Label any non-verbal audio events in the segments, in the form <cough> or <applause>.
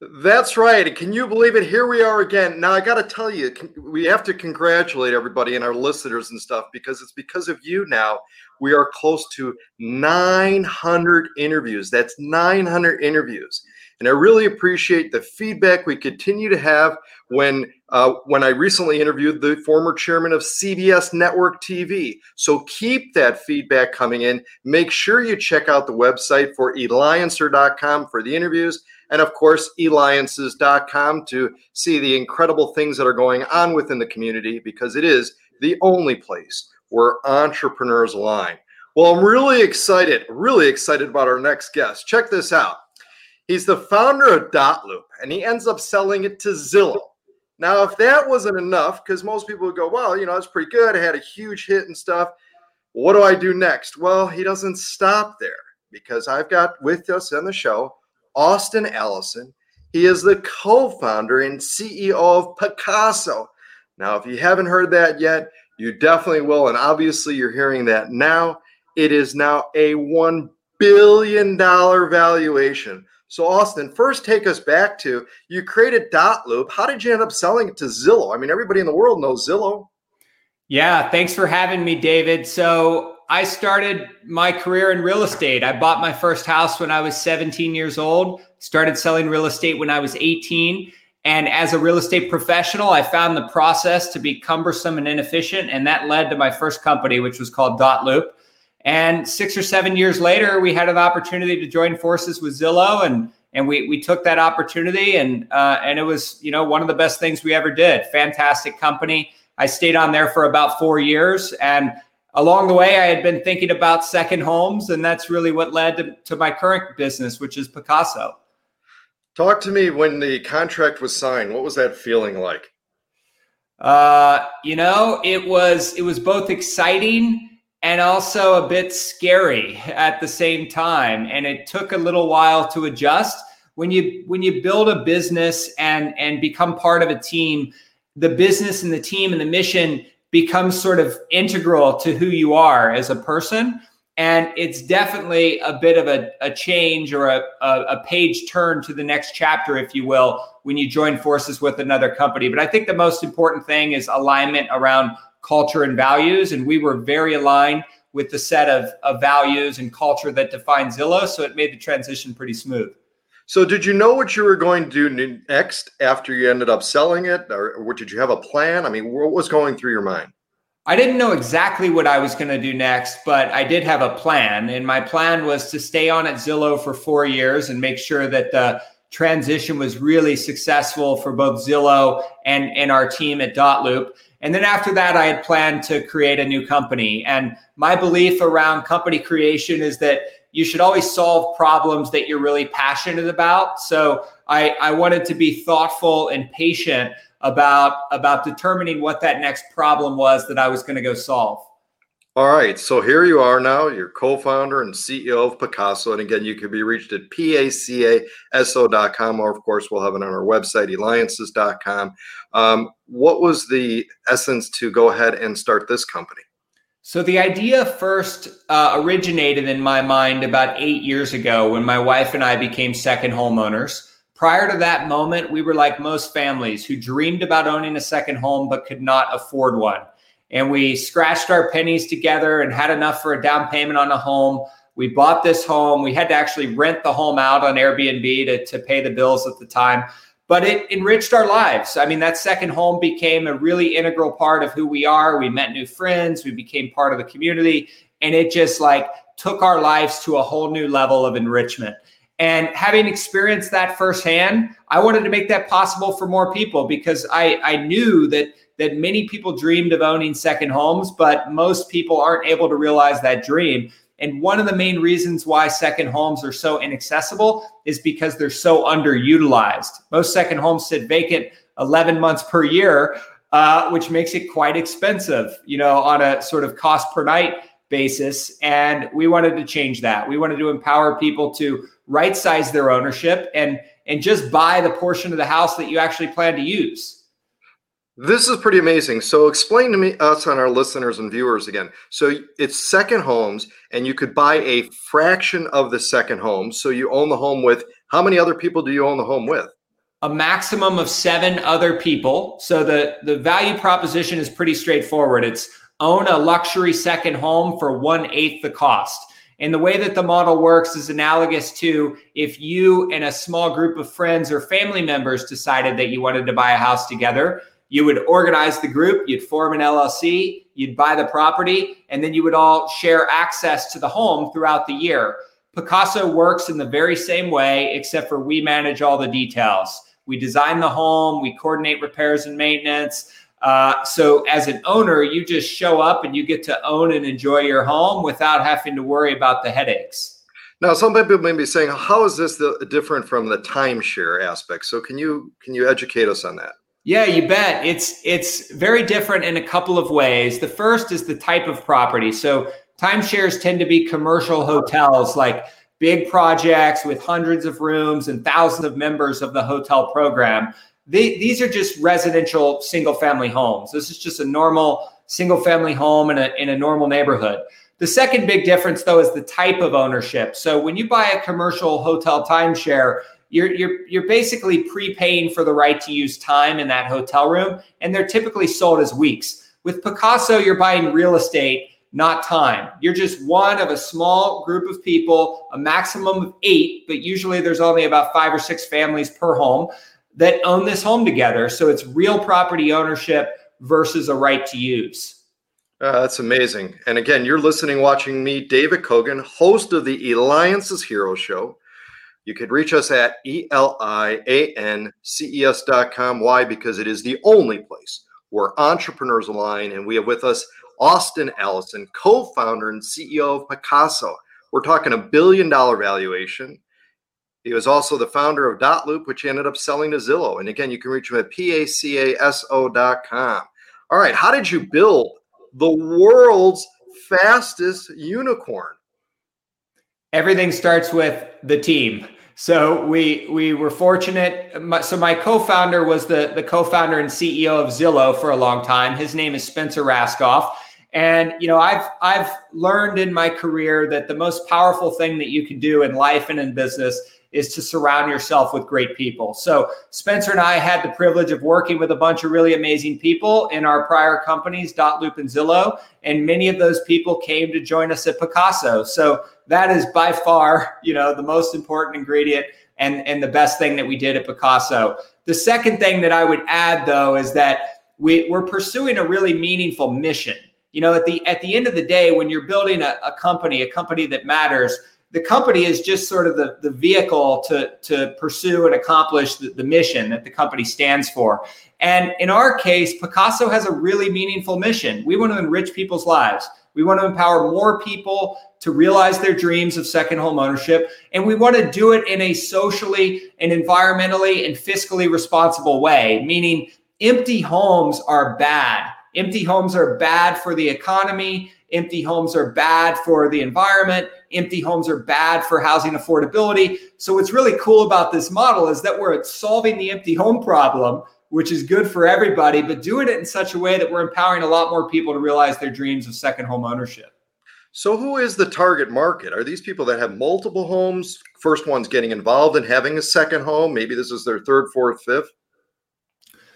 That's right. Can you believe it? Here we are again. Now, I got to tell you, we have to congratulate everybody and our listeners and stuff because it's because of you now. We are close to 900 interviews. That's 900 interviews. And I really appreciate the feedback we continue to have when uh, when I recently interviewed the former chairman of CBS Network TV. So keep that feedback coming in. Make sure you check out the website for eliancer.com for the interviews and of course, eliances.com to see the incredible things that are going on within the community because it is the only place where entrepreneurs align. Well, I'm really excited, really excited about our next guest. Check this out. He's the founder of Dotloop, and he ends up selling it to Zillow. Now, if that wasn't enough, because most people would go, well, you know, that's pretty good. I had a huge hit and stuff. What do I do next? Well, he doesn't stop there because I've got with us on the show Austin Allison. He is the co founder and CEO of Pacaso. Now, if you haven't heard that yet, you definitely will. And obviously, you're hearing that now. It is now a $1 billion valuation. So, Austin, first take us back to you created Dotloop. How did you end up selling it to Zillow? I mean, everybody in the world knows Zillow. Yeah, thanks for having me, David. So, I started my career in real estate. I bought my first house when I was 17 years old, started selling real estate when I was 18. And as a real estate professional, I found the process to be cumbersome and inefficient. And that led to my first company, which was called Dotloop. And six or seven years later, we had an opportunity to join forces with Zillow, and and we we took that opportunity, and uh, and it was you know one of the best things we ever did. Fantastic company. I stayed on there for about four years, and along the way, I had been thinking about second homes, and that's really what led to, to my current business, which is Pacaso. Talk to me when the contract was signed. What was that feeling like? Uh, you know, it was it was both exciting and also a bit scary at the same time, and it took a little while to adjust. When you when you build a business and and become part of a team, the business and the team and the mission becomes sort of integral to who you are as a person. And it's definitely a bit of a, a change or a, a, a page turn to the next chapter, if you will, when you join forces with another company. But I think the most important thing is alignment around culture and values. And we were very aligned with the set of, of values and culture that defines Zillow. So it made the transition pretty smooth. So, did you know what you were going to do next after you ended up selling it, or, or did you have a plan? I mean, what was going through your mind? I didn't know exactly what I was going to do next, but I did have a plan. And my plan was to stay on at Zillow for four years and make sure that the transition was really successful for both Zillow and, and our team at Dotloop. And then after that, I had planned to create a new company. And my belief around company creation is that you should always solve problems that you're really passionate about. So I, I wanted to be thoughtful and patient about about determining what that next problem was that I was going to go solve. All right, so here you are now. You're co-founder and CEO of Pacaso, and again, you can be reached at pacaso.com, or of course, we'll have it on our website, eliances.com. Um, what was the essence to go ahead and start this company? So the idea first uh, originated in my mind about eight years ago when my wife and I became second homeowners. Prior to that moment, we were like most families who dreamed about owning a second home but could not afford one. And we scratched our pennies together and had enough for a down payment on a home. We bought this home. We had to actually rent the home out on Airbnb to, to pay the bills at the time but it enriched our lives. I mean, that second home became a really integral part of who we are. We met new friends, we became part of the community, and it just like took our lives to a whole new level of enrichment. And having experienced that firsthand, I wanted to make that possible for more people because I, I knew that that many people dreamed of owning second homes, but most people aren't able to realize that dream. And one of the main reasons why second homes are so inaccessible is because they're so underutilized. Most second homes sit vacant 11 months per year. uh, which makes it quite expensive, you know, on a sort of cost per night basis. And we wanted to change that. We wanted to empower people to right size their ownership and and just buy the portion of the house that you actually plan to use. This is pretty amazing. So explain to me us and our listeners and viewers again. So it's second homes and you could buy a fraction of the second home. So you own the home with how many other people do you own the home with? A maximum of 7 other people. So the the value proposition is pretty straightforward. It's own a luxury second home for one eighth the cost. And the way that the model works is analogous to if you and a small group of friends or family members decided that you wanted to buy a house together, you would organize the group, you'd form an LLC, you'd buy the property, and then you would all share access to the home throughout the year. Pacaso works in the very same way, except for we manage all the details. We design the home, we coordinate repairs and maintenance. Uh, so, as an owner, you just show up and you get to own and enjoy your home without having to worry about the headaches. Now, some people may be saying, "How is this the, different from the timeshare aspect?" So, can you can you educate us on that? Yeah, you bet. It's it's very different in a couple of ways. The first is the type of property. So timeshares tend to be commercial hotels, like big projects with hundreds of rooms and thousands of members of the hotel program. They, these are just residential single family homes. This is just a normal single family home in a, in a normal neighborhood. The second big difference, though, is the type of ownership. So when you buy a commercial hotel timeshare, you're you're you're basically prepaying for the right to use time in that hotel room, and they're typically sold as weeks. With pacaso you're buying real estate, not time. You're just one of a small group of people, a maximum of eight, but usually there's only about five or six families per home that own this home together. So it's real property ownership versus a right to use. Uh, that's amazing. And again, you're listening, watching me, David Kogan, host of the Eliances Hero Show. You can reach us at E-L-I-A-N-C-E-S.com. Why? Because it is the only place where entrepreneurs align. And we have with us Austin Allison, co-founder and CEO of Pacaso. We're talking a billion dollar valuation. He was also the founder of Dotloop, which he ended up selling to Zillow. And again, you can reach him at pacaso.com. All right, how did you build the world's fastest unicorn? Everything starts with the team. So we we were fortunate. So my co-founder was the the co-founder and CEO of Zillow for a long time. His name is Spencer Rascoff, And you know, I've I've learned in my career that the most powerful thing that you can do in life and in business is to surround yourself with great people. So Spencer and I had the privilege of working with a bunch of really amazing people in our prior companies, Dotloop and Zillow, and many of those people came to join us at Pacaso. So that is by far, you know, the most important ingredient and and the best thing that we did at Pacaso. The second thing that I would add though is that we, we're pursuing a really meaningful mission. You know, at the at the end of the day, when you're building a, a company, a company that matters, the company is just sort of the, the vehicle to, to pursue and accomplish the, the mission that the company stands for. And in our case, Pacaso has a really meaningful mission. We want to enrich people's lives. We want to empower more people to realize their dreams of second home ownership. And we want to do it in a socially and environmentally and fiscally responsible way, meaning empty homes are bad. Empty homes are bad for the economy. Empty homes are bad for the environment. Empty homes are bad for housing affordability. So, what's really cool about this model is that we're solving the empty home problem, which is good for everybody, but doing it in such a way that we're empowering a lot more people to realize their dreams of second home ownership. So, who is the target market? Are these people that have multiple homes? First one's getting involved in having a second home. Maybe this is their third, fourth, fifth.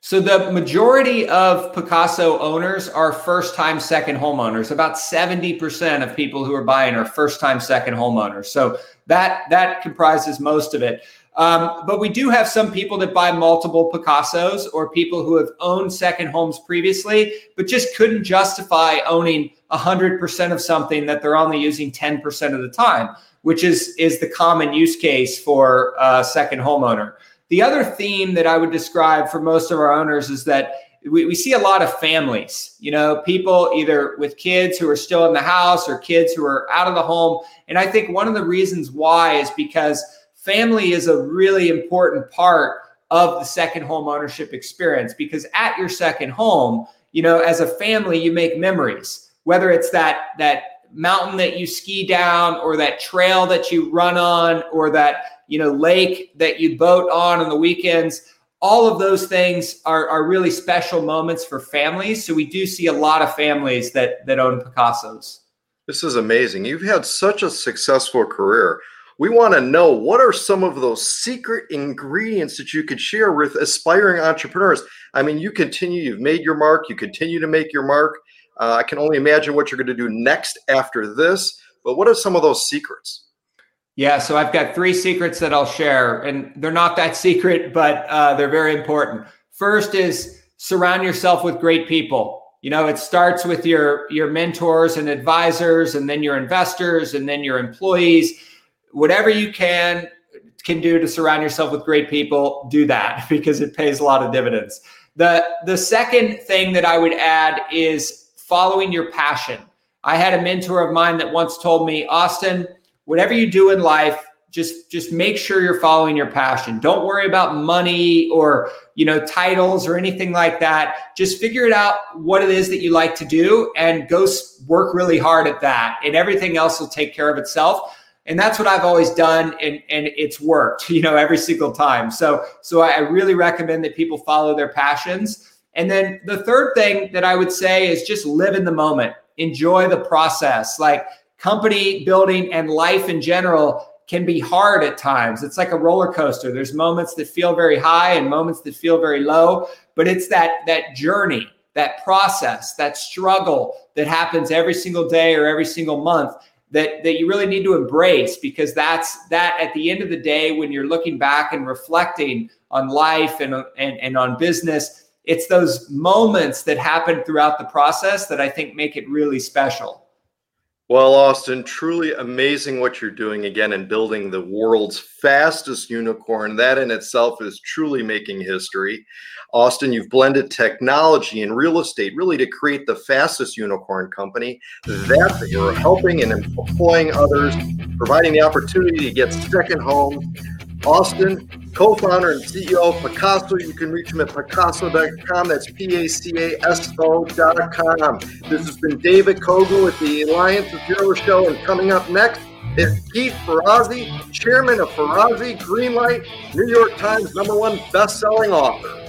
So the majority of Pacaso owners are first-time second homeowners. About 70% of people who are buying are first-time second homeowners. So that that comprises most of it. Um, but we do have some people that buy multiple Pacasos or people who have owned second homes previously, but just couldn't justify owning 100% of something that they're only using 10% of the time, which is, is the common use case for a second homeowner. The other theme that I would describe for most of our owners is that we, we see a lot of families, you know, people either with kids who are still in the house or kids who are out of the home. And I think one of the reasons why is because family is a really important part of the second home ownership experience because at your second home, you know, as a family, you make memories, whether it's that, that mountain that you ski down or that trail that you run on or that, you know, lake that you boat on on the weekends. All of those things are, are really special moments for families. So we do see a lot of families that, that own Pacasos. This is amazing. You've had such a successful career. We want to know what are some of those secret ingredients that you could share with aspiring entrepreneurs. I mean, you continue, you've made your mark, you continue to make your mark. Uh, I can only imagine what you're going to do next after this. But what are some of those secrets? Yeah, so I've got three secrets that I'll share, and they're not that secret, but uh, they're very important. First is surround yourself with great people you know it starts with your your mentors and advisors and then your investors and then your employees whatever you can can do to surround yourself with great people do that <laughs> because it pays a lot of dividends. The the second thing that i would add is following your passion. I had a mentor of mine that once told me austin whatever you do in life just just make sure you're following your passion. Don't worry about money or you know titles or anything like that. Just figure it out what it is that you like to do and go work really hard at that and everything else will take care of itself and that's what i've always done and and it's worked <laughs> you know every single time so so i really recommend that people follow their passions and then the third thing that i would say is just live in the moment enjoy the process like company building and life in general can be hard at times. It's like a roller coaster. There's moments that feel very high and moments that feel very low, but it's that that journey, that process, that struggle that happens every single day or every single month that that you really need to embrace because that's that at the end of the day when you're looking back and reflecting on life and and, and on business, it's those moments that happen throughout the process that I think make it really special. Well, Austin, truly amazing what you're doing again in building the world's fastest unicorn. That in itself is truly making history. Austin, you've blended technology and real estate really to create the fastest unicorn company. That you're helping and employing others, providing the opportunity to get second home. Austin, co-founder and CEO of Pacaso. You can reach him at pacaso.com. That's P-A-C-A-S-O.com. This has been David Kogan with the Alliance of Heroes Show, and coming up next is Keith Ferrazzi, chairman of Ferrazzi Greenlight, New York Times number one best-selling author.